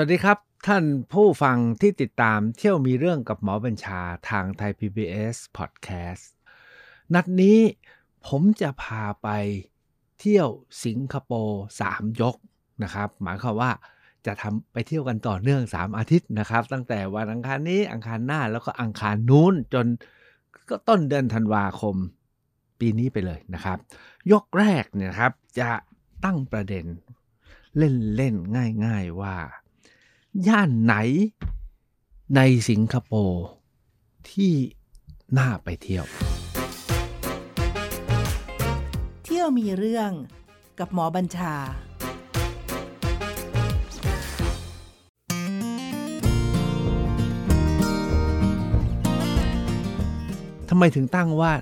วัสดีครับ ท่านผู้ฟังที่ติดตามเที่ยวมีเรื่องกับหมอบัญชาทางไทย PBS Podcast นัดนี้ผมจะพาไปเที่ยวสิงคโปร์3ยกนะครับ หมายความว่าจะทำไปเที่ยวกันต่อเนื่อง 3 อาทิตย์นะครับ ตั้งแต่วันอังคารนี้อังคารหน้าแล้วก็อังคารนู้นจนก็ต้นเดือนธันวาคมปีนี้ไปเลยนะครับ ยกแรกเนี่ยครับจะตั้งประเด็นเล่นๆง่าย ๆว่า ย่านไหนในสิงคโปร์ที่น่าไปเที่ยว เที่ยวมีเรื่องกับหมอบัญชาทำไมถึงตั้งว่า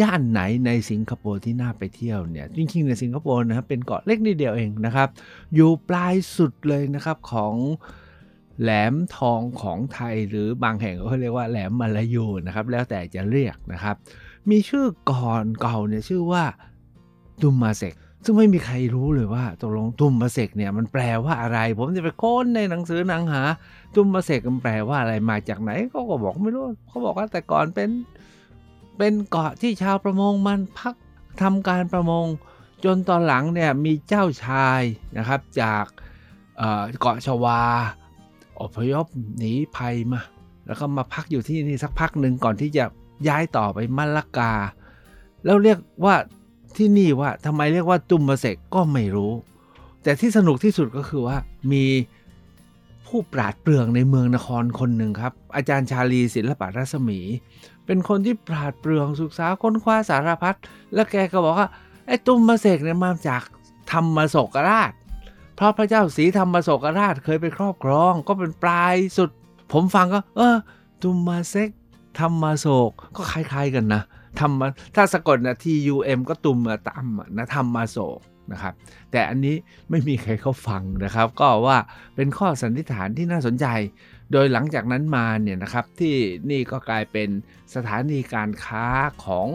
ย่านไหนในสิงคโปร์ที่น่าไปเที่ยวเนี่ยจริงๆในสิงคโปร์นะครับเป็นเกาะเล็กนิดเดียวเองนะครับ อยู่ปลายสุดเลยนะครับของ แหลมทองของไทยหรือบางแห่งก็เรียกว่าแหลมมาลายูนะครับ แล้วแต่จะเรียกนะครับ มีชื่อก่อนเก่าเนี่ยชื่อว่าตุมมาเซกซึ่งไม่มีใครรู้เลยว่าตกลงตุมมาเซกเนี่ยมันแปลว่าอะไร ผมจะไปค้นในหนังสือหนังหา ตุมมาเซกมันแปลว่าอะไรมาจากไหนเขาก็บอกไม่รู้เขาบอกว่าแต่ก่อนเป็นเป็นเกาะที่ชาวประมงมันพักทำการประมง จนตอนหลังเนี่ยมีเจ้าชายนะครับจากเกาะชวา อพยพหนีภัยมา แล้วก็มาพักอยู่ที่นี่สักพักหนึ่งก่อนที่จะย้ายต่อไปมัลลากา แล้วเรียกว่าที่นี่ว่าทำไมเรียกว่าตุมมาเสกก็ไม่รู้ แต่ที่สนุกที่สุดก็คือว่ามีผู้ปราดเปรื่อง ในเมืองนครคนหนึ่งครับ อาจารย์ชาลีศิลปะรัศมี เป็นคนที่ปราดเปรื่องศึกษาค้นคว้าสารพัดแล้วแกก็บอกว่าไอ้ตุมมาเสกเนี่ยมาจากธรรมโศกราช เพราะพระเจ้าศรีธรรมโศกราชเคยไปครอบครอง ก็เป็นปลายสุด ผมฟังก็ เออตุมมาเซกธรรมโศกก็คล้ายๆกันนะธรรมถ้าสะกดนะ T U M ก็ตุมมาตามนะธรรมโศกนะครับ แต่อันนี้ไม่มีใครเขาฟังนะครับ ก็ว่าเป็นข้อสันนิษฐานที่น่าสนใจ โดยหลังจากนั้นมาเนี่ยนะครับที่นี่ก็กลายเป็นสถานีการค้าของ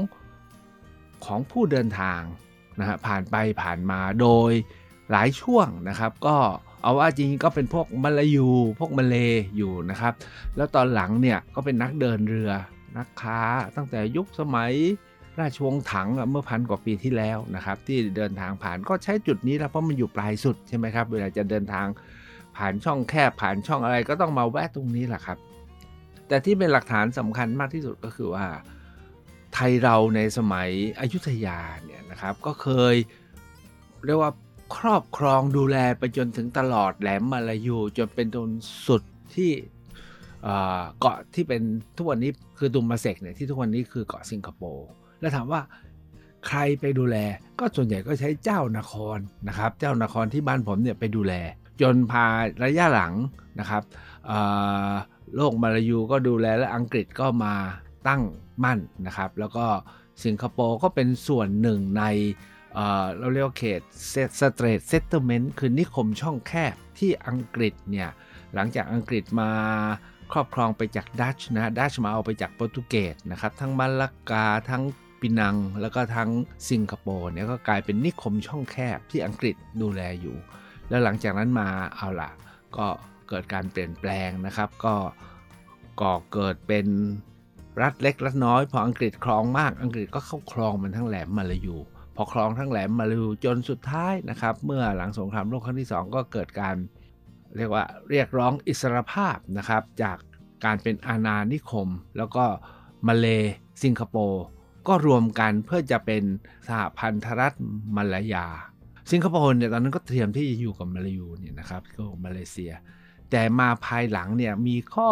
ของผู้เดินทางนะฮะผ่านไปผ่านมาโดย หลายช่วงนะครับก็เอาว่าจริงๆก็เป็นพวกมาลายูพวกมาเลอยู่นะครับ แล้วตอนหลังเนี่ยก็เป็นนักเดินเรือนักค้าตั้งแต่ยุคสมัยราชวงศ์ถังเมื่อพันกว่าปีที่แล้วนะครับ ที่เดินทางผ่านก็ใช้จุดนี้แล้วเพราะมันอยู่ปลายสุดใช่ไหมครับ เวลาจะเดินทางผ่านช่องแคบผ่านช่องอะไรก็ต้องมาแวะตรงนี้แหละครับ แต่ที่เป็นหลักฐานสำคัญมากที่สุดก็คือว่า ไทยเราในสมัยอยุธยาเนี่ยนะครับ ก็เคยเรียกว่า ครอบครองดูแลไปจนถึงตลอดแหลมมาลายูจนเป็นตนสุดที่เกาะที่เป็นทุกวันนี้คือตุมมาเซกเนี่ยที่ทุกวันนี้คือเกาะสิงคโปร์แล้วถามว่าใครไปดูแลก็ส่วนใหญ่ก็ใช้เจ้านครนะครับ เจ้านครที่บ้านผมเนี่ยไปดูแล จนพาระยะหลังนะครับโลกมาลายูก็ดูแลและอังกฤษก็มาตั้งมั่นนะครับ แล้วก็สิงคโปร์ก็เป็นส่วนหนึ่งใน เราเรียกว่าเขตStraits Settlements คือนิคมช่องแคบที่อังกฤษเนี่ยหลังจากอังกฤษมาครอบครองไปจากดัตช์นะดัตช์มาเอาไปจากโปรตุเกสนะครับทั้งมาลากาทั้งปินัง แล้วก็ทั้งสิงคโปร์เนี่ยก็กลายเป็นนิคมช่องแคบที่อังกฤษดูแลอยู่ แล้วหลังจากนั้นมาเอาล่ะก็เกิดการเปลี่ยนแปลงนะครับ ก็ก่อเกิดเป็นรัฐเล็กรัฐน้อย พออังกฤษครองมากอังกฤษก็เข้าครองมันทั้งแหลมมาลายู อครองทั้งแหลมมาลูจนสุดท้ายนะครับ เมื่อหลังสงครามโลกครั้งที่ 2 ก็เกิดการเรียกว่าเรียกร้องอิสรภาพนะครับ จากการเป็นอาณานิคม แล้วก็มาเลสิงคโปร์ก็รวมกันเพื่อจะเป็นสหพันธรัฐมาลายา สิงคโปร์เนี่ยตอนนั้นก็เตรียมที่จะอยู่กับมาลายูเนี่ยนะครับก็มาเลเซีย แต่มาภายหลังเนี่ยมีข้อ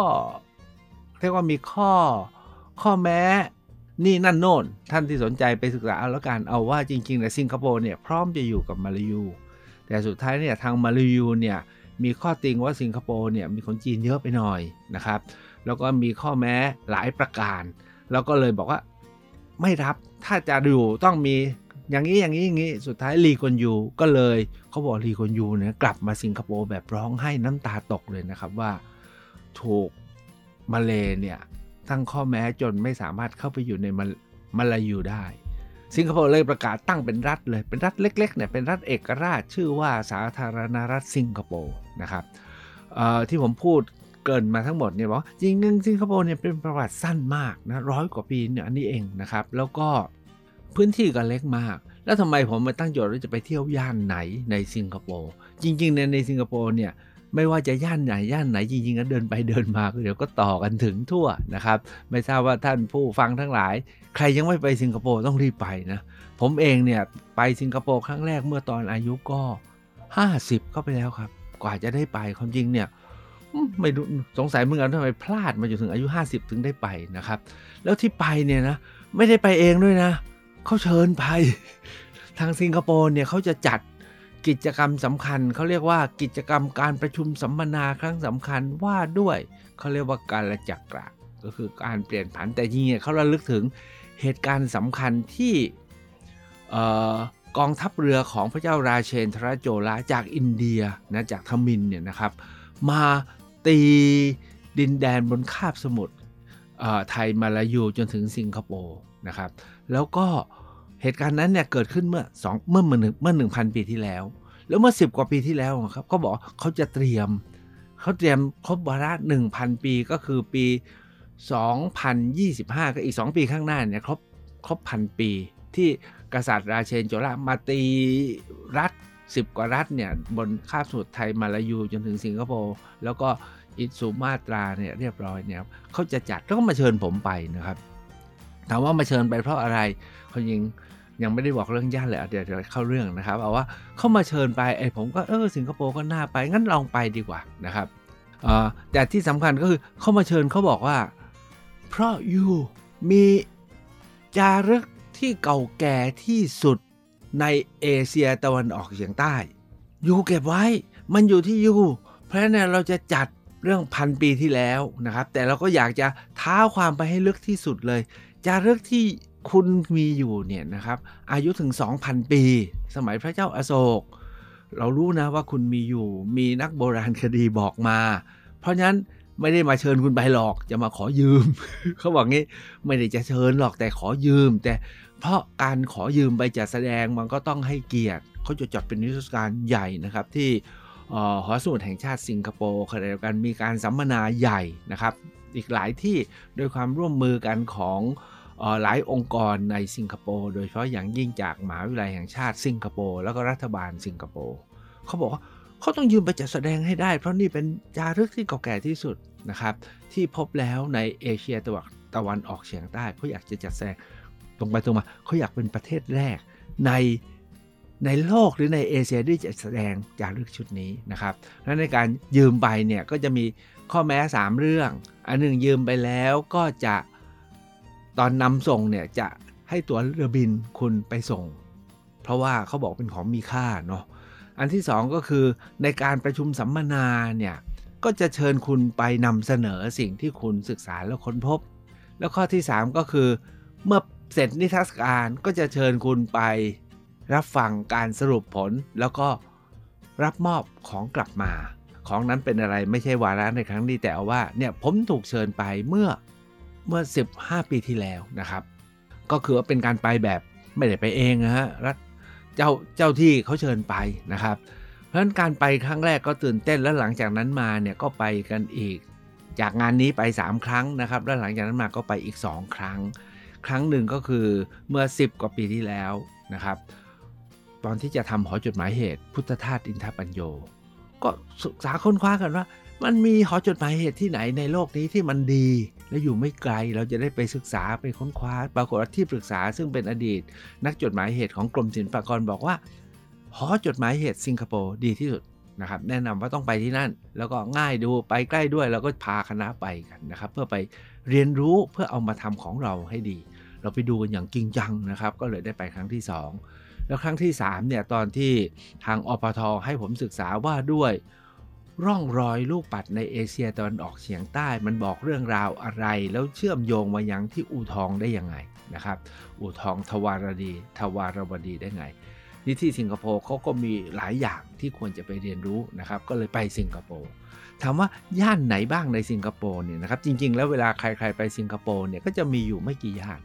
เรียกว่ามีข้อข้อแม้ นี่นั่นโน่น ท่านที่สนใจไปศึกษาเอาแล้วกันเอาว่าจริงๆในสิงคโปร์เนี่ยพร้อมจะอยู่กับมาลายู แต่สุดท้ายเนี่ยทางมาลายูเนี่ยมีข้อติงว่าสิงคโปร์เนี่ยมีคนจีนเยอะไปหน่อยนะครับ แล้วก็มีข้อแม้หลายประการ แล้วก็เลยบอกว่าไม่รับถ้าจะอยู่ต้องมีอย่างนี้อย่างนี้อย่างนี้สุดท้ายลีกวนยูก็เลยเขาบอกลีกวนยูเนี่ยกลับมาสิงคโปร์แบบร้องไห้น้ำตาตกเลยนะครับว่าถูกมาเลเนี่ย ตั้งข้อแม้จนไม่สามารถเข้าไปอยู่ในมามาลายูได้ สิงคโปร์เลยประกาศตั้งเป็นรัฐเลยเป็นรัฐเล็กๆเนี่ยเป็นรัฐเอกราชชื่อว่าสาธารณรัฐสิงคโปร์นะครับที่ผมพูดเกินมาทั้งหมดเนี่ยบอกจริงๆสิงคโปร์เนี่ยเป็นประวัติสั้นมากนะร้อยกว่าปีเนี่ยอันนี้เองนะครับ แล้วก็พื้นที่ก็เล็กมาก แล้วทำไมผมมาตั้งโจทย์ว่าจะไปเที่ยวย่านไหนในสิงคโปร์จริงๆในในสิงคโปร์เนี่ย ไม่ว่าจะย่านไหนย่านไหนจริงๆก็เดินไปเดินมาเดี๋ยวก็ต่อกันถึงทั่วนะครับ ไม่ทราบว่าท่านผู้ฟังทั้งหลาย ใครยังไม่ไปสิงคโปร์ต้องรีบไปนะผมเองเนี่ยไปสิงคโปร์ครั้งแรกเมื่อตอนอายุก็ 50 เข้าไปแล้วครับ กว่าจะได้ไปความจริงเนี่ยไม่รู้สงสัยเมือกันทำไมพลาดมาจนถึงอายุ 50 ถึงได้ไปนะครับ แล้วที่ไปเนี่ยนะไม่ได้ไปเองด้วยนะเขาเชิญไป ทางสิงคโปร์เนี่ยเขาจะจัด กิจกรรมสำคัญเขาเรียกว่ากิจกรรมการประชุมสัมมนาครั้งสำคัญว่าด้วยเขาเรียกว่าการละจักระก็คือการเปลี่ยนผันแต่จริงๆเนี่ยเขาระลึกถึงเหตุการณ์สำคัญที่อกองทัพเรือของพระเจ้าราเชนทรโจละจากอินเดียนะจากทมินเนี่ยนะครับ มาตีดินแดนบนคาบสมุทรไทยมาลายูจนถึงสิงคโปร์นะครับ แล้วก็เเหตุการณ์นั้นเนี่ยเกิดขึ้นเมื่อสองเมื่อเมื่อหนึ่งเมื่อหนึ่งพันปีที่แล้ว แล้วเมื่อ10กว่าปีที่แล้วครับเขาบอกเขาจะเตรียมเขาเตรียมครบวาระ1,000ปีก็คือปี 2025 ก็อีก 2 ปีข้างหน้าเนี่ยครบครบพันปี ที่กษัตริย์ราเชนโจละมาตีรัฐ 10 กว่ารัฐเนี่ยบนคาบสมุทรไทยมาลายูจนถึงสิงคโปร์แล้วก็อิสุมาตราเนี่ยเรียบร้อยเนี่ยเขาจะจัดแล้วก็มาเชิญผมไปนะครับ ถามว่ามาเชิญไปเพราะอะไรเขายิง ยังไม่ได้บอกเรื่องญาติเลยเดี๋ยวเดี๋ยวเข้าเรื่องนะครับเอาว่าเข้ามาเชิญไปไอ้ผมก็เออสิงคโปร์ก็น่าไปงั้นลองไปดีกว่านะครับแต่ที่สำคัญก็คือเข้ามาเชิญเขาบอกว่า เพราะยูมีจารึกที่เก่าแก่ที่สุดในเอเชียตะวันออกเฉียงใต้ยูเก็บไว้มันอยู่ที่ยูเพราะฉะนั้นเราจะจัดเรื่องพันปีที่แล้วนะครับ แต่เราก็อยากจะท้าความไปให้ลึกที่สุดเลย จารึกที่ คุณมีอยู่เนี่ยนะครับอายุถึง 2,000 ปี สมัยพระเจ้าอาโศก เรารู้นะว่าคุณมีอยู่มีนักโบราณคดีบอกมา เพราะฉะนั้นไม่ได้มาเชิญคุณไปหรอกจะมาขอยืม เขาบอกงี้ไม่ได้จะเชิญหรอกแต่ขอยืม แต่เพราะการขอยืมไปจัดแสดงมันก็ต้องให้เกียรติเขาจะจัดเป็นนิทรรศการใหญ่นะครับที่เอ่อหอสมุดแห่งชาติสิงคโปร์ขณะเดียวกันมีการสัมมนาใหญ่นะครับ อีกหลายที่โดยความร่วมมือกันของ หลายองค์กรในสิงคโปร์โดยเฉพาะอย่างยิ่งจากมหาวิทยาลัยแห่งชาติสิงคโปร์แล้วก็รัฐบาลสิงคโปร์เขาบอกว่าเขาต้องยืมไปจัดแสดงให้ได้ เพราะนี่เป็นจารึกที่เก่าแก่ที่สุดนะครับ ที่พบแล้วในเอเชียตะวันตะวันออกเฉียงใต้เขาอยากจะจัดแสดงตรงไปตรงมาเขาอยากเป็นประเทศแรกในในโลกหรือในเอเชียที่จะแสดงจารึกชุดนี้นะครับและในการยืมไปเนี่ยก็จะมีข้อแม้ 3 เรื่อง อันหนึ่งยืมไปแล้วก็จะ ตอนนำส่งเนี่ยจะให้ตัวเรือบินคุณไปส่ง เพราะว่าเขาบอกเป็นของมีค่าเนาะอันที่สองก็คือในการประชุมสัมมนาเนี่ยก็จะเชิญคุณไปนำเสนอสิ่งที่คุณศึกษาแล้วค้นพบ แล้วข้อที่ 3 ก็คือ เมื่อเสร็จนิทรรศการก็จะเชิญคุณไป รับฟังการสรุปผลแล้วก็รับมอบของกลับมา ของนั้นเป็นอะไรไม่ใช่วาระในครั้งนี้แต่ว่าเนี่ยผมถูกเชิญไปเมื่อ เมื่อ 15 ปีที่แล้วนะครับ ก็คือว่าเป็นการไปแบบไม่ได้ไปเองนะฮะรัฐเจ้าเจ้าที่เขาเชิญไปนะครับ เพราะฉะนั้นการไปครั้งแรกก็ตื่นเต้นแล้วหลังจากนั้นมาเนี่ยก็ไปกันอีก จากงานนี้ไป 3 ครั้งนะครับ แล้วหลังจากนั้นมาก็ไปอีก 2 ครั้ง ครั้งหนึ่งก็คือเมื่อ 10 กว่าปีที่แล้วนะครับ ตอนที่จะทำหอจดหมายเหตุ พุทธทาสอินทปัญโย ก็ศึกษาค้นคว้ากันว่า มันมีหอจดหมายเหตุที่ไหนในโลกนี้ที่มันดี และอยู่ไม่ไกลเราจะได้ไปศึกษาไปค้นคว้า ปรากฏว่าที่ปรึกษาซึ่งเป็นอดีต นักจดหมายเหตุของกรมศิลปากรบอกว่า หอจดหมายเหตุสิงคโปร์ดีที่สุดนะครับแนะนำว่าต้องไปที่นั่น แล้วก็ง่ายดูไปใกล้ด้วยแล้วก็พาคณะไปกันนะครับเพื่อไปเรียนรู้เพื่อเอามาทำของเราให้ดี เราไปดูกันอย่างจริงจังนะครับ ก็เลยได้ไปครั้งที่ 2 แล้วครั้งที่3เนี่ยตอนที่ทางอปทให้ผมศึกษาว่าด้วย ร่องรอยลูกปัดในเอเชียตะวันออกเฉียงใต้มันบอกเรื่องราวอะไร แล้วเชื่อมโยงมายังที่อู่ทองได้ยังไงนะครับ อู่ทองทวารดีทวารวดีได้ไงนี่ที่สิงคโปร์เขาก็มีหลายอย่างที่ควรจะไปเรียนรู้นะครับ ก็เลยไปสิงคโปร์ถามว่าย่านไหนบ้างในสิงคโปร์เนี่ยนะครับ จริง ๆ แล้วเวลาใครๆไปสิงคโปร์เนี่ยก็จะมีอยู่ไม่กี่ย่าน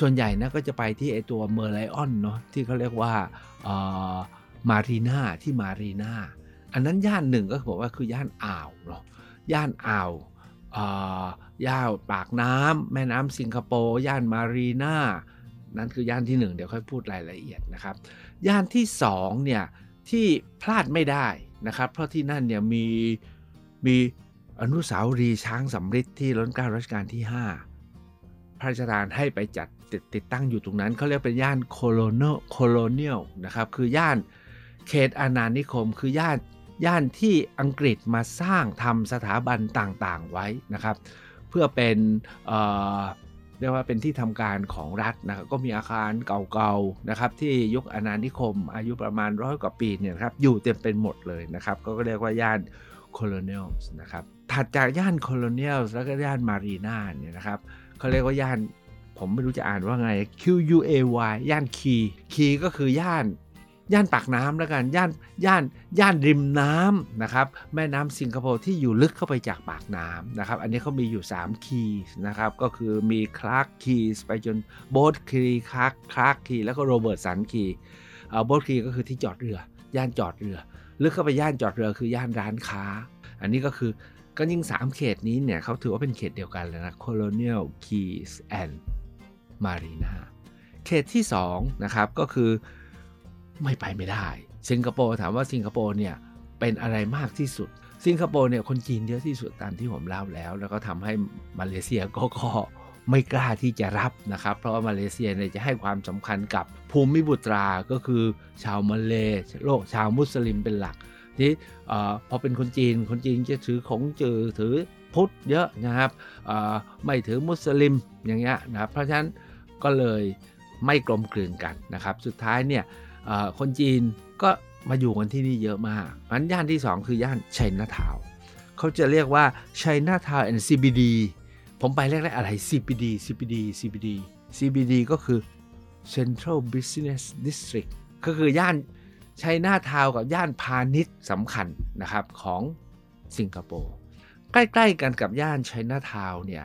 ส่วนใหญ่นะก็จะไปที่ไอตัว Merlion เนาะที่เขาเรียกว่า Marina ที่ Marina อันนั้นย่านหนึ่งก็บอกว่าคือย่านอ่าวเนาะย่านอ่าวย่านปากน้ำแม่น้ำสิงคโปร์ย่าน Marina นั่นคือย่านที่ 1 เดี๋ยวค่อยพูดรายละเอียดนะครับ ย่านที่2เนี่ยที่พลาดไม่ได้นะครับ เพราะที่นั่นเนี่ยมีมีอนุสาวรีย์ช้างสำริดที่ล้นเกล้ารัชกาลที่ 5 พระราชทานให้ไปจัดติดติดตั้งอยู่ตรงนั้นเขาเรียกเป็นย่าน Colo- Colonial นะครับคือย่านเขตอาณานิคม คือย่าน ย่านที่อังกฤษมาสร้างทำสถาบันต่างๆไว้นะครับ เพื่อเป็นเเรียกว่าเป็นที่ทำการของรัฐนะครับก็มีอาคารเก่าๆนะครับ ที่ยุคอาณานิคม อายุประมาณร้อยกว่าปีเนี่ยครับอยู่เต็มเป็นหมดเลยนะครับ ก็เรียกว่าย่าน Colonial นะครับถัดจากย่าน Colonial แล้วก็ย่าน Marina เนี่ยนะครับเขาเรียกว่าย่านผมไม่รู้จะอ่านว่าไง Q U A Y ย่าน Quay Quay ก็คือย่าน ย่านปากน้ำแล้วกันย่านย่านย่านริมน้ำนะครับแม่น้ำสิงคโปร์ที่อยู่ลึกเข้าไปจากปากน้ำนะครับอันนี้เขามีอยู่ 3 Quay นะครับก็คือมี Clarke Quay ไปจน Boat Quay Clarke Clarke Quay แล้วก็ Robertson Quay Boat Quay ก็คือที่จอดเรือย่านจอดเรือ ลึกเข้าไปย่านจอดเรือคือย่านร้านค้า อันนี้ก็คือก็ยิ่ง 3 เขตนี้เนี่ยเขาถือว่าเป็นเขตเดียวกันเลยนะ Colonial Quays and Marina เขตที่2นะครับก็คือ ไม่ไปไม่ได้ สิงคโปร์ถามว่าสิงคโปร์เนี่ยเป็นอะไรมากที่สุด สิงคโปร์เนี่ยคนจีนเยอะที่สุดตามที่ผมเล่าแล้ว แล้วก็ทำให้มาเลเซียก็ก็ไม่กล้าที่จะรับนะครับ เพราะว่ามาเลเซียเนี่ยจะให้ความสำคัญกับภูมิบุตราก็คือชาวมาเลโลกชาวมุสลิมเป็นหลักที่พอเป็นคนจีนคนจีนจะถือของจือถือพุทธเยอะนะครับไม่ถือมุสลิมอย่างเงี้ยนะครับเพราะฉะนั้นก็เลยไม่กลมกลืนกันนะครับ สุดท้ายเนี่ย คนจีนก็มาอยู่กันที่นี่เยอะมากมันย่านที่ 2 คือย่านไชน่าทาวเขาจะเรียกว่าไชน่าทาวแอนด์ CBD ผมไปแรกๆอะไร CBD CBD CBD CBD ก็คือ Central Business District ก็คือย่านไชน่าทาวกับย่านพาณิชย์สำคัญนะครับของสิงคโปร์ใกล้ๆกันกับย่านไชน่าทาวเนี่ย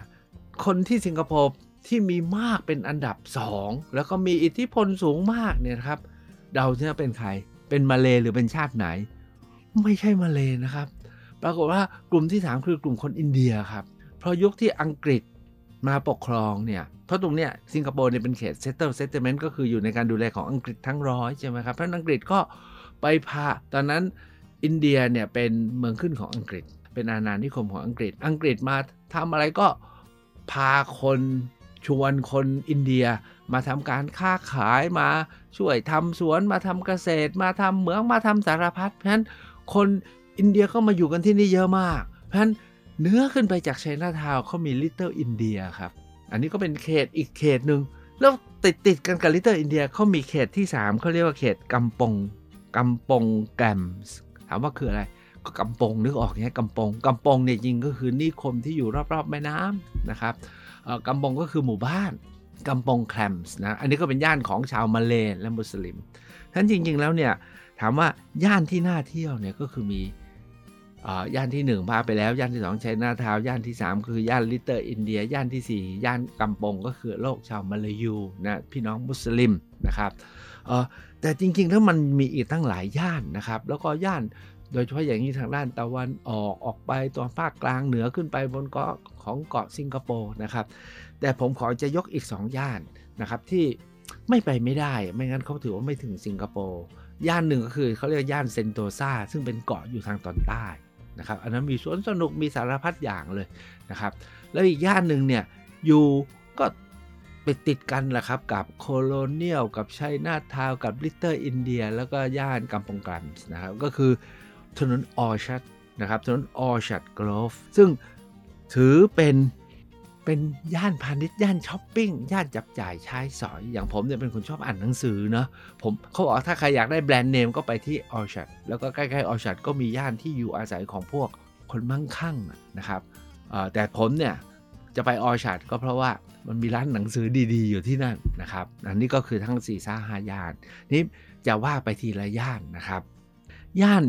คนที่สิงคโปร์ที่มีมากเป็นอันดับ 2 แล้วก็มีอิทธิพลสูงมากเนี่ยครับ เดาที่ยเป็นใคร เป็นมาเลหรือเป็นชาติไหน ไม่ใช่มาเลนะครับ ปรากฏว่ากลุ่มที่ 3 คือกลุ่มคนอินเดียครับ เพราะยุคที่อังกฤษมาปกครองเนี่ย เพราะตรงเนี้ยสิงคโปร์เนี่ยเป็นเขต settle settlement ก็คืออยู่ในการดูแลของอังกฤษทั้งร้อยใช่ไหมครับ เพราะอังกฤษก็ไปพา ตอนนั้นอินเดียเนี่ยเป็นเมืองขึ้นของอังกฤษ เป็นอาณานิคมของอังกฤษ อังกฤษมาทำอะไรก็พาคนชวนคนอินเดีย มาทำการค้าขายมาช่วยทำสวนมาทำเกษตร มาทำเหมืองมาทำสารพัดเพราะฉะนั้นคนอินเดียก็มาอยู่กันที่นี่เยอะมาก เพราะฉะนั้นเนื้อขึ้นไปจากไชน่าทาวเขามีลิตเติ้ลอินเดียครับ อันนี้ก็เป็นเขตอีกเขตหนึ่งแล้วติดติดกันกับ Little India เขามีเขตที่ 3เขาเรียกว่าเขตกำปงกำปง Glam ถามว่าคืออะไรก็กำปงนึกออกไงกำปงกำปงเนี่ยจริงก็คือนิคมที่อยู่รอบๆแม่น้ำนะครับกำปงก็คือหมู่บ้าน กัมปง Glam นะ อันนี้ก็เป็นย่านของชาวมาเลและมุสลิมท่านจริง ๆ แล้วเนี่ยถามว่าย่านที่น่าเที่ยวเนี่ยก็คือมีย่านที่ 1 พาไปแล้ว ย่านที่2ชัยนาทาวย่านที่ 3 คือย่าน Little India ย่านที่ 4 ย่านกัมปงก็คือโลกชาวมาลายูนะพี่น้องมุสลิมนะครับแต่จริงๆแล้วมันมีอีกตั้งหลายย่านนะครับ แล้วก็ย่านโดยเฉพาะอย่างนี้ทางด้านตะวันออกออกไปตัวภาคกลางเหนือขึ้นไปบนเกาะของเกาะสิงคโปร์นะครับ แต่ผมขอจะยกอีก 2 ย่านนะครับที่ไม่ไปไม่ได้ ไม่งั้นเขาถือว่าไม่ถึงสิงคโปร์ ย่านหนึ่งก็คือเขาเรียกย่านเซนโตซาซึ่งเป็นเกาะอยู่ทางตอนใต้นะครับ อันนั้นมีสวนสนุกมีสารพัดอย่างเลยนะครับ แล้วอีกย่านหนึ่งเนี่ยอยู่ก็ไปติดกันแหละครับกับ Colonial กับไชน่าทาวกับ Little India แล้วก็ย่านกัมปงกันนะครับก็คือถนน Orchard นะครับถนน Orchard Road ซึ่งถือเป็น เป็นย่านพาณิชย์ย่านช้อปปิ้งย่านจับจ่ายใช้สอย อย่างผมเนี่ยเป็นคนชอบอ่านหนังสือเนาะผมเขาบอกถ้าใครอยากได้แบรนด์เนมก็ไปที่ Orchard แล้วก็ใกล้ๆ Orchard ก็มีย่านที่อยู่อาศัยของพวกคนมั่งคั่งนะครับแต่ผมเนี่ยจะไปออชัดก็เพราะว่ามันมีร้านหนังสือดีๆ อยู่ที่นั่นนะครับ อันนี้ก็คือทั้ง4ี่ซาหาย่าน นี้จะว่าไปทีละย่านนะครับ ย่าน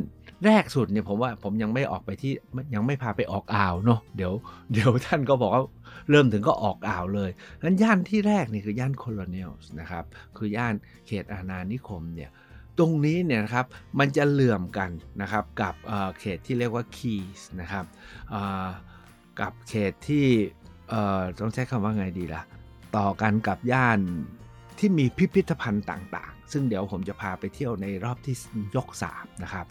แรกสุดเนี่ยผมว่าผมยังไม่ออกไปที่ยังไม่พาไปออกอ่าวเนาะเดี๋ยวเดี๋ยวท่านก็บอกว่าเริ่มถึงก็ออกอ่าวเลยงั้นย่านที่แรกนี่คือย่านโคโลเนียลนะครับ คือย่านเขตอาณานิคมเนี่ยตรงนี้เนี่ยนะครับมันจะเหลื่อมกันนะครับกับเเขตที่เรียกว่าคีสนะครับกับเขตที่ต้องใช้คำว่าไงดีล่ะ ต่อกันกับย่านที่มีพิพิธภัณฑ์ต่างๆ ซึ่งเดี๋ยวผมจะพาไปเที่ยวในรอบที่ยก3นะครับ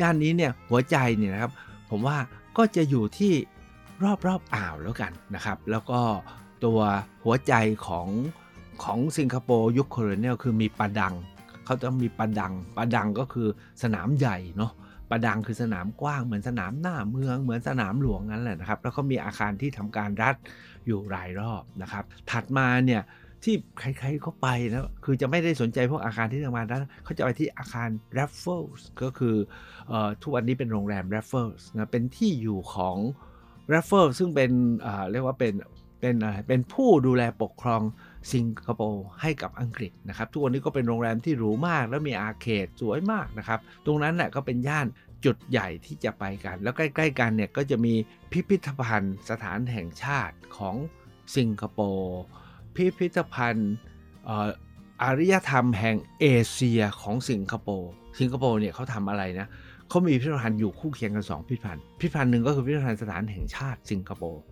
ย่านนี้เนี่ยหัวใจเนี่ยนะครับผมว่าก็จะอยู่ที่รอบๆอ,อ่าวแล้วกันนะครับ แล้วก็ตัวหัวใจของของสิงคโปร์ยุคโคโลเนียลคือมีปะดังเขาต้องมีปะดังปะดังก็คือสนามใหญ่เนาะปะดังคือสนามกว้างเหมือนสนามหน้าเมืองเหมือนสนามหลวงนั่นแหละนะครับ แล้วก็มีอาคารที่ทำการรัฐอยู่รายรอบนะครับ ถัดมาเนี่ย ที่ใครๆเขาไปนะ คือจะไม่ได้สนใจพวกอาคารที่ทำงานรัฐเขาจะไปที่อาคาร Raffles ก็คืออทุกวันนี้เป็นโรงแรม Raffles นะ เป็นที่อยู่ของ Raffles ซึ่งเป็นเรียกว่าเป็นเป็นเป็นผู้ดูแลปกครองสิงคโปร์ให้กับอังกฤษนะครับ ทุกวันนี้ก็เป็นโรงแรมที่หรูมาก แล้วมีอาเคดสวยมากนะครับ ตรงนั้นแหละก็เป็นย่านจุดใหญ่ที่จะไปกัน แล้วใกล้ ๆ กันเนี่ยก็จะมีพิพิธภัณฑ์สถานแห่งชาติของสิงคโปร์ พิพิธภัณฑ์อารยธรรมแห่งเอเชียของสิงคโปร์ สิงคโปร์เนี่ยเขาทำอะไรนะเขามีพิพิธภัณฑ์อยู่คู่เคียงกัน2พิพิธภัณฑ์พิพิธภัณฑ์หนึ่งก็คือพิพิธภัณฑ์สถานแห่งชาติสิงคโปร์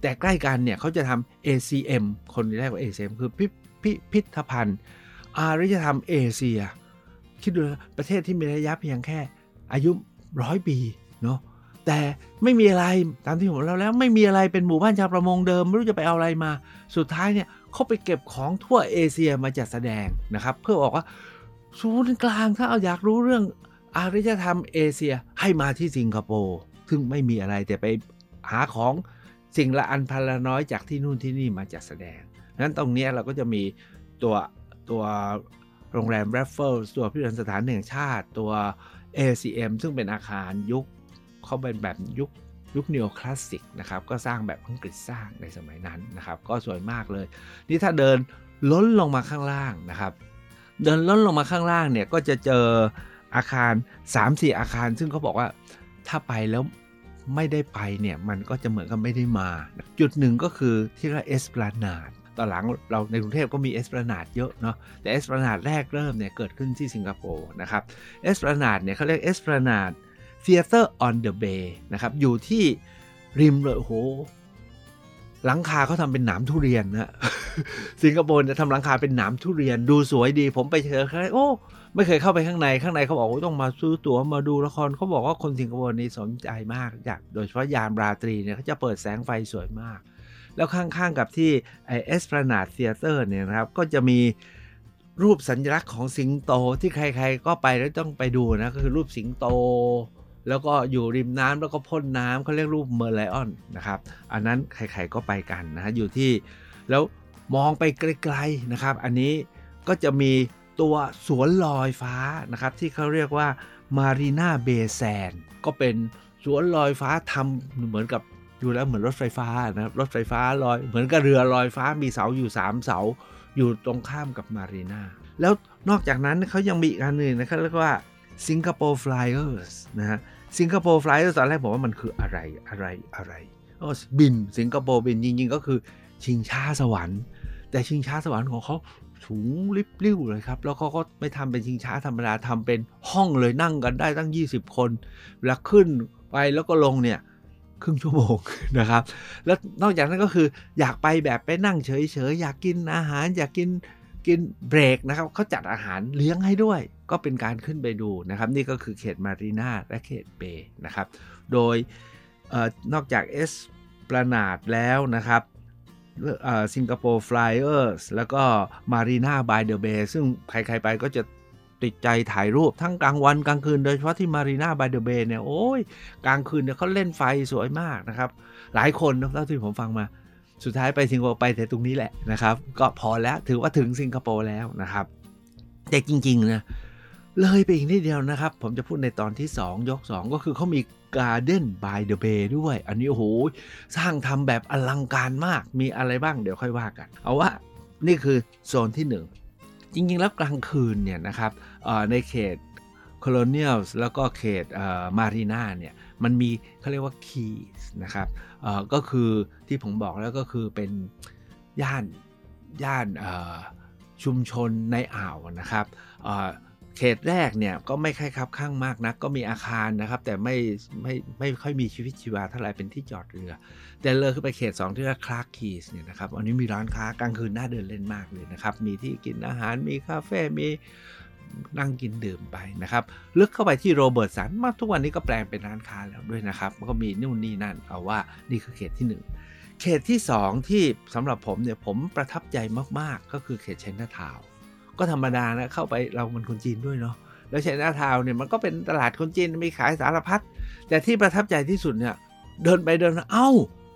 แต่ใกล้กันเนี่ยเขาจะทำ ACM คนแรกว่า ACM คือพิพิพิธภัณฑ์อารยธรรมเอเชีย คิดดูประเทศที่มีระยะเพียงแค่อายุร้อยปีเนาะแต่ไม่มีอะไรตามที่ผมเล่าแล้วไม่มีอะไรเป็นหมู่บ้านชาวประมงเดิม ไม่รู้จะไปเอาอะไรมา สุดท้ายเนี่ย เขาไปเก็บของทั่วเอเชียมาจัดแสดงนะครับ เพื่อบอกว่าศูนย์กลางถ้าเอาอยากรู้เรื่องอารยธรรมเอเชียให้มาที่สิงคโปร์ซึ่งไม่มีอะไรแต่ไปหาของสิ่งละอันพันละน้อยจากที่นู่นที่นี่มาจัดแสดงนั้นตรงนี้เราก็จะมีตัวตัวโรงแรม Raffles ตัวพิพิธภัณฑ์สถานแห่งชาติตัว ACM ซึ่งเป็นอาคารยุคเขาเป็นแบบยุค ยุคเนโอคลาสสิกนะครับก็สร้างแบบอังกฤษสร้างในสมัยนั้นนะครับ ก็สวยมากเลย นี่ถ้าเดินร่นลงมาข้างล่างนะครับ เดินร่นลงมาข้างล่างเนี่ยก็จะเจออาคาร 3-4 อาคาร ซึ่งเขาบอกว่าถ้าไปแล้วไม่ได้ไปเนี่ยมันก็จะเหมือนกับไม่ได้มา จุดหนึ่งก็คือที่เรียกว่าเอสปลานาดตอนหลังเราในกรุงเทพก็มีเอสปลานาดเยอะเนาะแต่เอสปลานาดแรกเริ่มเนี่ยเกิดขึ้นที่สิงคโปร์นะครับเอสปลานาดเนี่ยเขาเรียก Esplanade Theater on the Bay นะครับอยู่ที่ริมเลยโอ้โหหลังคาเขาทำเป็นหนามทุเรียนนะสิงคโปร์จะทำหลังคาเป็นหนามทุเรียนดูสวยดี ผมไปเจอใครโอ้ไม่เคยเข้าไปข้างในข้างในเขาบอกว่าต้องมาซื้อตั๋วมาดูละครเขาบอกว่าคนสิงคโปร์นี่สนใจมากอยากโดยเฉพาะยามราตรีเนี่ยเขาจะเปิดแสงไฟสวยมาก แล้วข้างๆกับที่ไอ Esplanade Theater เนี่ยนะครับก็จะมีรูปสัญลักษณ์ของสิงโตที่ใครๆก็ไปแล้วต้องไปดูนะก็คือรูปสิงโต แล้วก็อยู่ริมน้ำแล้วก็พ่นน้ำเขาเรียกรูป Merlion นะครับ อันนั้นใครๆก็ไปกันนะฮะอยู่ที่แล้วมองไปไกลๆนะครับ อันนี้ก็จะมีตัวสวนลอยฟ้านะครับ ที่เขาเรียกว่า Marina Bay Sands ก็เป็นสวนลอยฟ้าทำเหมือนกับดูแล้วเหมือนรถไฟฟ้านะครับรถไฟฟ้าลอยเหมือนกับเรือลอยฟ้ามีเสาอยู่ 3 เสา อยู่ตรงข้ามกับ Marina แล้วนอกจากนั้นเขายังมีอีกอันหนึ่งนะครับเรียกว่า Singapore Flyers นะฮะ Singapore Flyers ตอนแรกผมว่ามันคืออะไรอะไรอะไรอ๋อบินสิงคโปร์บินจริง ๆ ก็คือชิงช้าสวรรค์ แต่ชิงช้าสวรรค์ของเขาสูงริบลิ่วเลยครับ แล้วเขาก็ไม่ทำเป็นชิงช้าธรรมดาทำเป็นห้องเลยนั่งกันได้ตั้ง 20 คนเวลาขึ้นไปแล้วก็ลงเนี่ยครึ่งชั่วโมงนะครับ แล้วนอกจากนั้นก็คืออยากไปแบบไปนั่งเฉยๆ อยากกินอาหาร อยากกิน กินเบรกนะครับเขาจัดอาหารเลี้ยงให้ด้วย ก็เป็นการขึ้นไปดูนะครับ นี่ก็คือเขต Marina และเขต Bay นะครับ โดยเออนอกจากเอสปลานาดแล้วนะครับ Singapore Flyers แล้วก็ Marina by the Bay ซึ่งใครๆไปก็จะติดใจถ่ายรูปทั้งกลางวันกลางคืน โดยเฉพาะที่ Marina by the Bay เนี่ย โอ้ย กลางคืนเนี่ยเขาเล่นไฟสวยมากนะครับ หลายคนนะเท่าที่ผมฟังมา สุดท้ายไปสิงคโปร์ไปแต่ตรงนี้แหละนะครับ ก็พอแล้วถือว่าถึงสิงคโปร์แล้วนะครับ แต่จริงๆนะเลยไปอีกนิดเดียวนะครับ ผมจะพูดในตอนที่ 2 ยก 2 ก็คือเขามี Garden by the Bay ด้วย อันนี้โอ้โหสร้างทำแบบอลังการมากมีอะไรบ้างเดี๋ยวค่อยว่ากัน เอาว่านี่คือโซนที่ 1 จริงๆ แล้วกลางคืนเนี่ยนะครับในเขต Colonials แล้วก็เขตมารีนาเนี่ยมันมีเขาเรียกว่า Keys นะครับ ก็คือที่ผมบอกแล้วก็คือเป็นย่านย่านชุมชนในอ่าวนะครับเขตแรกเนี่ยก็ไม่ค่อยคับข้างมากนักก็มีอาคารนะครับ แต่ไม่ไม่ไม่ค่อยมีชีวิตชีวาเท่าไหร่เป็นที่จอดเรือ แต่เลยขึ้นไปเขต 2 ที่เรียกคลาร์กคีสเนี่ยนะครับอันนี้มีร้านค้ากลางคืนน่าเดินเล่นมากเลยนะครับ มีที่กินอาหารมีคาเฟ่มี นั่งกินดื่มไปนะครับ ลึกเข้าไปที่โรเบิร์ตสันมาทุกวันนี้ก็แปลงเป็นร้านค้าแล้วด้วยนะครับก็มีนู่นนี่นั่นเอาว่านี่คือเขตที่ 1 เขตที่ 2 ที่สำหรับผมเนี่ยผมประทับใจมากๆ ก็คือเขตเชนนาทาวก็ธรรมดานะเข้าไปเรามันคนจีนด้วยเนาะแล้วเชนนาทาวเนี่ยมันก็เป็นตลาดคนจีนมีขายสารพัดแต่ที่ประทับใจที่สุดเนี่ยเดินไปเดินเอ้า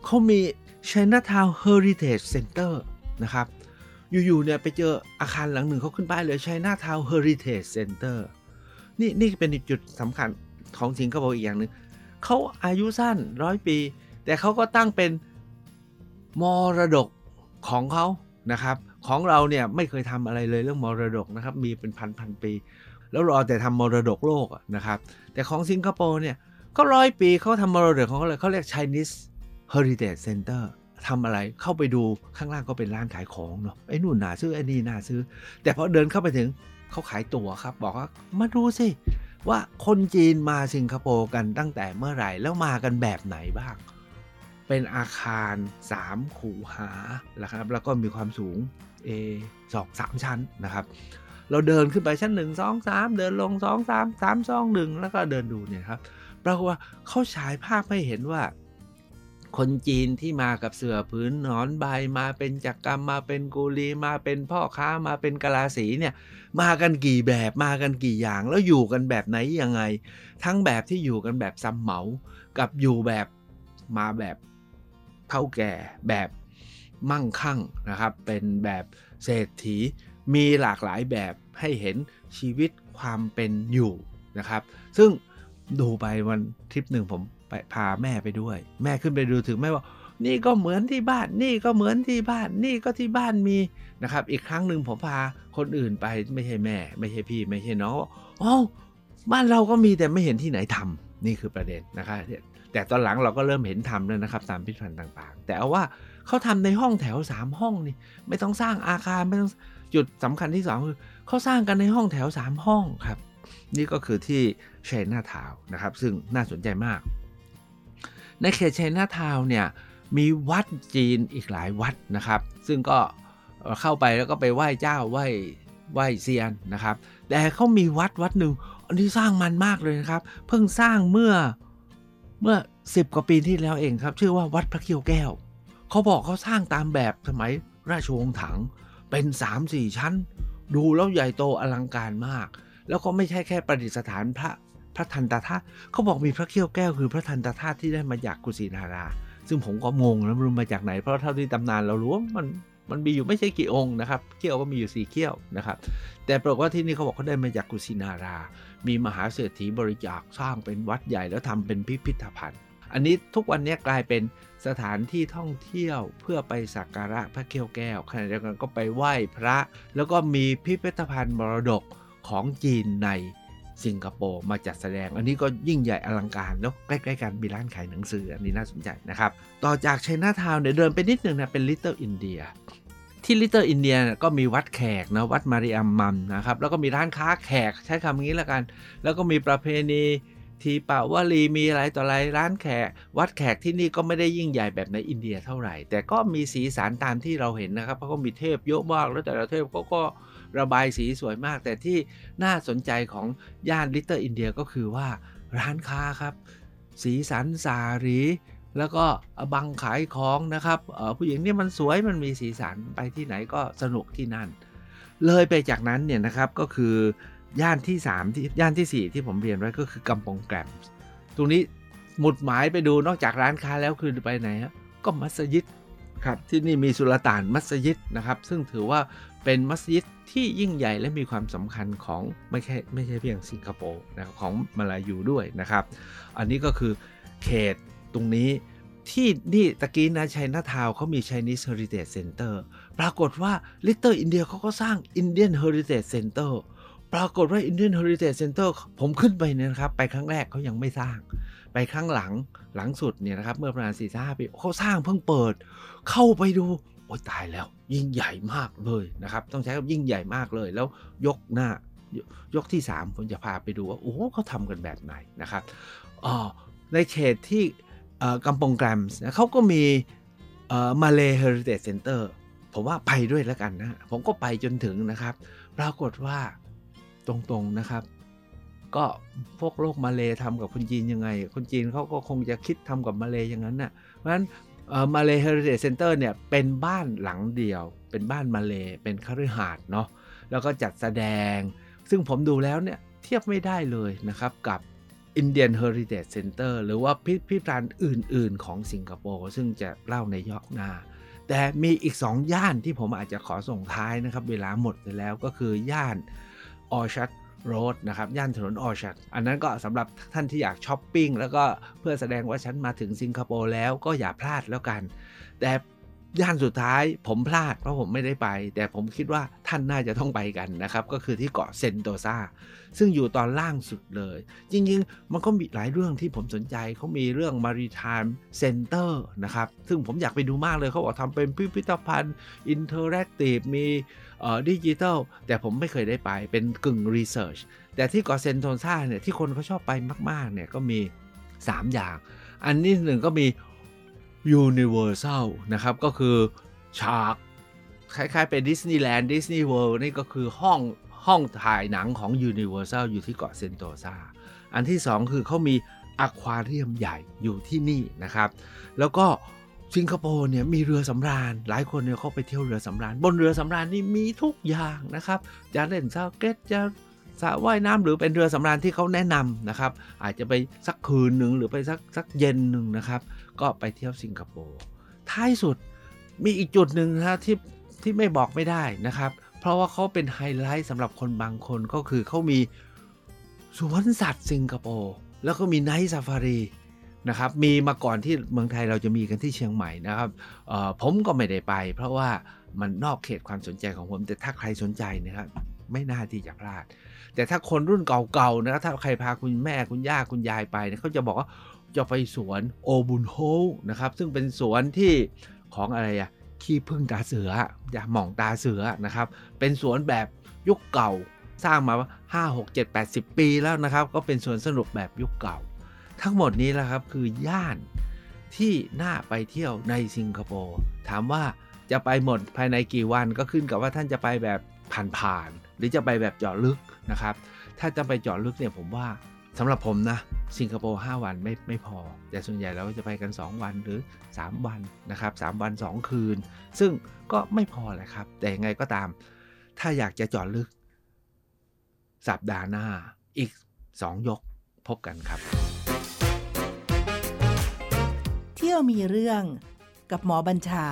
เขามี Chinatown Heritage Center นะครับ อยู่ๆเนี่ยไปเจออาคารหลังหนึ่งเขาขึ้นป้ายเลย Chinatown Heritage Center นี่นี่เป็นจุดสำคัญของสิงคโปร์อีกอย่างหนึ่งเขาอายุสั้นร้อยปี แต่เขาก็ตั้งเป็นมรดกของเขานะครับ ของเราเนี่ยไม่เคยทำอะไรเลยเรื่องมรดกนะครับ มีเป็นพันพันปี แล้วรอแต่ทำมรดกโลกนะครับ แต่ของสิงคโปร์เนี่ยก็ร้อยปีเขาทำมรดกของเขาเลยเขาเรียก Chinese Heritage Center ทำอะไรเข้าไปดูข้างล่างก็เป็นร้านขายของเนาะไอ้นู่นน่าซื้อไอ้นี่น่าซื้อ แต่พอเดินเข้าไปถึงเขาขายตั๋วครับ บอกว่ามาดูสิว่าคนจีนมาสิงคโปร์กันตั้งแต่เมื่อไหร่แล้วมากันแบบไหนบ้าง เป็นอาคาร3คูหานะครับ แล้วก็มีความสูง A สองสามชั้นนะครับ เราเดินขึ้นไปชั้น 1 2 3 เดินลง 2 3 3 2 1 แล้วก็เดินดูเนี่ยครับปรากฏว่าเขาฉายภาพให้เห็นว่า คนจีนที่มากับเสือพื้นหนอนใบมาเป็นจักรกรรมมาเป็นกุลีมาเป็นพ่อค้ามาเป็นกะลาสีเนี่ย มากันกี่แบบมากันกี่อย่างแล้วอยู่กันแบบไหนยังไง ทั้งแบบที่อยู่กันแบบซ้ำเหมา กับอยู่แบบมาแบบเท่าแก่แบบมั่งคั่งนะครับ เป็นแบบเศรษฐีมีหลากหลายแบบให้เห็นชีวิตความเป็นอยู่นะครับ ซึ่ง ดูไปวันทริปหนึ่งผมไปพาแม่ไปด้วย แม่ขึ้นไปดูถึงแม่ว่า นี่ก็เหมือนที่บ้าน นี่ก็เหมือนที่บ้าน นี่ก็ที่บ้านมีนะครับ อีกครั้งหนึ่งผมพาคนอื่นไปไม่ใช่แม่ ไม่ใช่พี่ ไม่ใช่น้องอ๋อบ้านเราก็มีแต่ไม่เห็นที่ไหนทำนี่คือประเด็นนะครับแต่ตอนหลังเราก็เริ่มเห็นทำแล้วนะครับ ตามพิพิธภัณฑ์ต่างๆ แต่เอาว่าเขาทำในห้องแถว 3 ห้องนี่ไม่ต้องสร้างอาคารไม่ต้องจุดสำคัญที่สองคือเขาสร้างกันในห้องแถว 3 ห้องครับ นี่ก็คือที่เชนนาทาวนะครับ ซึ่งน่าสนใจมาก ในเขตเชนนาทาวเนี่ยมีวัดจีนอีกหลายวัดนะครับ ซึ่งก็เข้าไปแล้วก็ไปไหว้เจ้าไหว้ไหว้เซียนนะครับ แต่เขามีวัดวัดหนึ่งอันที่สร้างมันมากเลยนะครับ เพิ่งสร้างเมื่อเมื่อ 10 กว่าปีที่แล้วเองครับ ชื่อว่าวัดพระเขี้ยวแก้ว เขาบอกเขาสร้างตามแบบสมัยราชวงศ์ถังเป็น 3-4 ชั้น ดูแล้วใหญ่โตอลังการมาก แล้วก็ไม่ใช่แค่ประดิษฐานพระพระทันตธาตุเขาบอกมีพระเขี้ยวแก้วคือพระทันตธาตุที่ได้มาจากกุสินารา ซึ่งผมก็งงนะมันมาจากไหน เพราะเท่าที่ตำนานเรารู้ว่ามันมันมีอยู่ไม่ใช่กี่องค์นะครับเขี้ยวก็มีอยู่สี่เขี้ยวนะครับ แต่ปรากฏว่าที่นี่เขาบอกเขาได้มาจากกุสินารา มีมหาเศรษฐีบริจาคสร้างเป็นวัดใหญ่แล้วทำเป็นพิพิธภัณฑ์ อันนี้ทุกวันนี้กลายเป็นสถานที่ท่องเที่ยวเพื่อไปสักการะพระเขี้ยวแก้วขณะเดียวกันก็ไปไหว้พระ แล้วก็มีพิพิธภัณฑ์มรดก ของจีนในสิงคโปร์มาจัดแสดง อันนี้ก็ยิ่งใหญ่อลังการแล้วใกล้ๆกันมีร้านขายหนังสืออันนี้น่าสนใจนะครับ ต่อจากไชน่าทาวน์เนี่ยเดินไปนิดนึงนะเป็นลิตเติ้ลอินเดียที่ลิตเติ้ลอินเดียก็มีวัดแขกนะวัดมาริอัมมันนะครับแล้วก็มีร้านค้าแขกใช้คำนี้แล้วกัน แล้วก็มีประเพณีทีปาวลีมีอะไรต่ออะไรร้านแขก วัดแขกที่นี่ก็ไม่ได้ยิ่งใหญ่แบบในอินเดียเท่าไหร่ แต่ก็มีสีสันตามที่เราเห็นนะครับเพราะก็มีเทพเยอะมากแล้วแต่ละเทพก็ก็ ระบายสีสวยมาก แต่ที่น่าสนใจของย่านลิตเติ้ลอินเดียก็คือว่าร้านค้าครับ สีสันสารีแล้วก็บังขายของนะครับผู้หญิงนี่มันสวยมันมีสีสันไปที่ไหนก็สนุกที่นั่น เลยไปจากนั้นเนี่ยนะครับก็คือย่านที่3ที่ย่านที่ 4 ที่ผมเรียนไว้ก็คือกำปองแกรมตรงนี้หมุดหมายไปดูนอกจากร้านค้าแล้วคือไปไหนฮะก็มัสยิดครับที่นี่มีสุลต่านมัสยิดนะครับ ซึ่งถือว่า เป็นมัสยิดที่ยิ่งใหญ่และมีความสำคัญของไม่ใช่ไม่ใช่เพียงสิงคโปร์นะครับของมาลายูด้วยนะครับ อันนี้ก็คือเขตตรงนี้ที่นี่ตะกี้นะชัยนาทาวเขามี Chinese Heritage Center ปรากฏว่า Little India เขาก็สร้าง Indian Heritage Center ปรากฏว่า Indian Heritage Center ผมขึ้นไปเนี่ยนะครับ ไปครั้งแรกเขายังไม่สร้าง ไปครั้งหลังหลังสุดเนี่ยนะครับ เมื่อประมาณ4ี่ห้าปีเขาสร้างเพิ่งเปิด เข้าไปดู อ้ตายแล้วยิ่งใหญ่มากเลยนะครับ ต้องใช้คำยิ่งใหญ่มากเลย แล้วยกหน้ายกที่ 3 ผมจะพาไปดูว่า โอ้เขาทำกันแบบไหนนะครับอ๋อในเขตที่กัมปงแกรมส์เขาก็มี Malay Heritage Centre ผมว่าไปด้วยแล้วกันนะ ผมก็ไปจนถึงนะครับ ปรากฏว่าตรงๆนะครับ ก็พวกโลกมาเลทำกับคนจีนยังไง คนจีนเขาก็คงจะคิดทำกับมาเลอย่างนั้นนะ่ะเพราะฉะนั้น Malay Heritage Centre เนี่ยเป็นบ้านหลังเดียว เป็นบ้านมาเลเป็นคฤหาสน์เนาะแล้วก็จัดแสดง ซึ่งผมดูแล้วเนี่ยเทียบไม่ได้เลยนะครับกับ Indian Heritage Center หรือว่าพิพิธภัณฑ์อื่น ๆ ของสิงคโปร์ซึ่งจะเล่าในยอกหน้า แต่มีอีก 2 ย่านที่ผมอาจจะขอส่งท้ายนะครับ เวลาหมดไปแล้วก็คือย่านออชัด โรดนะครับย่านถนนออชัดอันนั้นก็สำหรับท่านที่อยากช้อปปิ้งแล้วก็เพื่อแสดงว่าฉันมาถึงสิงคโปร์แล้วก็อย่าพลาดแล้วกัน แต่ย่านสุดท้ายผมพลาดเพราะผมไม่ได้ไป แต่ผมคิดว่าท่านน่าจะต้องไปกันนะครับ ก็คือที่เกาะเซนโตซาซึ่งอยู่ตอนล่างสุดเลย จริงๆ มันก็มีหลายเรื่องที่ผมสนใจเขามีเรื่อง Maritime Center นะครับ ซึ่งผมอยากไปดูมากเลยเขาบอกทำเป็นพิพิธภัณฑ์ interactive มี ดิจิทัลแต่ผมไม่เคยได้ไปเป็นกึ่ง research แต่ที่เกาะเซนโตซาเนี่ยที่คนเขาชอบไปมาก ๆ เนี่ยก็มี 3 อย่าง อันนี้หนึ่งก็มี Universal นะครับ ก็คือฉากคล้ายๆเป็นดิสนีย์แลนด์ดิสนีย์เวิลด์นี่ก็คือห้องห้องถ่ายหนังของ Universal อยู่ที่เกาะเซนโตซาอันที่ 2 คือเขามีอควาเรียมใหญ่อยู่ที่นี่นะครับ แล้วก็ สิงคโปร์เนี่ยมีเรือสำราญ หลายคนเนี่ยเขาไปเที่ยวเรือสำราญ บนเรือสำราญนี่มีทุกอย่างนะครับ จะเล่นสเก็ตจะสระว่ายน้ำหรือเป็นเรือสำราญที่เขาแนะนำนะครับ อาจจะไปสักคืนหนึ่งหรือไปสักสักเย็นหนึ่งนะครับ ก็ไปเที่ยวสิงคโปร์ท้ายสุดมีอีกจุดหนึ่งนะที่ที่ไม่บอกไม่ได้นะครับ เพราะว่าเขาเป็นไฮไลท์สำหรับคนบางคนก็คือเขามีสวนสัตว์สิงคโปร์แล้วก็มี Night Safari นะครับมีมาก่อนที่เมืองไทยเราจะมีกันที่เชียงใหม่นะครับผมก็ไม่ได้ไป เพราะว่ามันนอกเขตความสนใจของผมแต่ถ้าใครสนใจนะครับไม่น่าที่จะพลาด แต่ถ้าคนรุ่นเก่าๆนะถ้าใครพาคุณแม่คุณย่าคุณยายไปเขาจะบอกว่าจะไปสวนโอบุนโฮนะครับซึ่งเป็นสวนที่ของอะไรอะขี้พึ่งตาเสืออย่าหม่องตาเสือนะครับ เป็นสวนแบบยุคเก่าสร้างมา 5 6 7 8 0 ปีแล้วนะครับ ก็เป็นสวนสนุกแบบยุคเก่า ทั้งหมดนี้แหละครับคือย่านที่น่าไปเที่ยวในสิงคโปร์ถามว่าจะไปหมดภายในกี่วันก็ขึ้นกับว่าท่านจะไปแบบผ่านๆหรือจะไปแบบเจาะลึกนะครับ ถ้าจะไปเจาะลึกเนี่ยผมว่าสำหรับผมนะสิงคโปร์5วันไม่ไม่พอ แต่ส่วนใหญ่เราจะไปกัน 2 วันหรือ 3 วันนะครับ3วัน 2 คืน ซึ่งก็ไม่พอแหละครับ แต่ยังไงก็ตาม ถ้าอยากจะเจาะลึก สัปดาห์หน้าอีก 2 ยกพบกันครับ ยวมีเรื่อง กับหมอบัญชา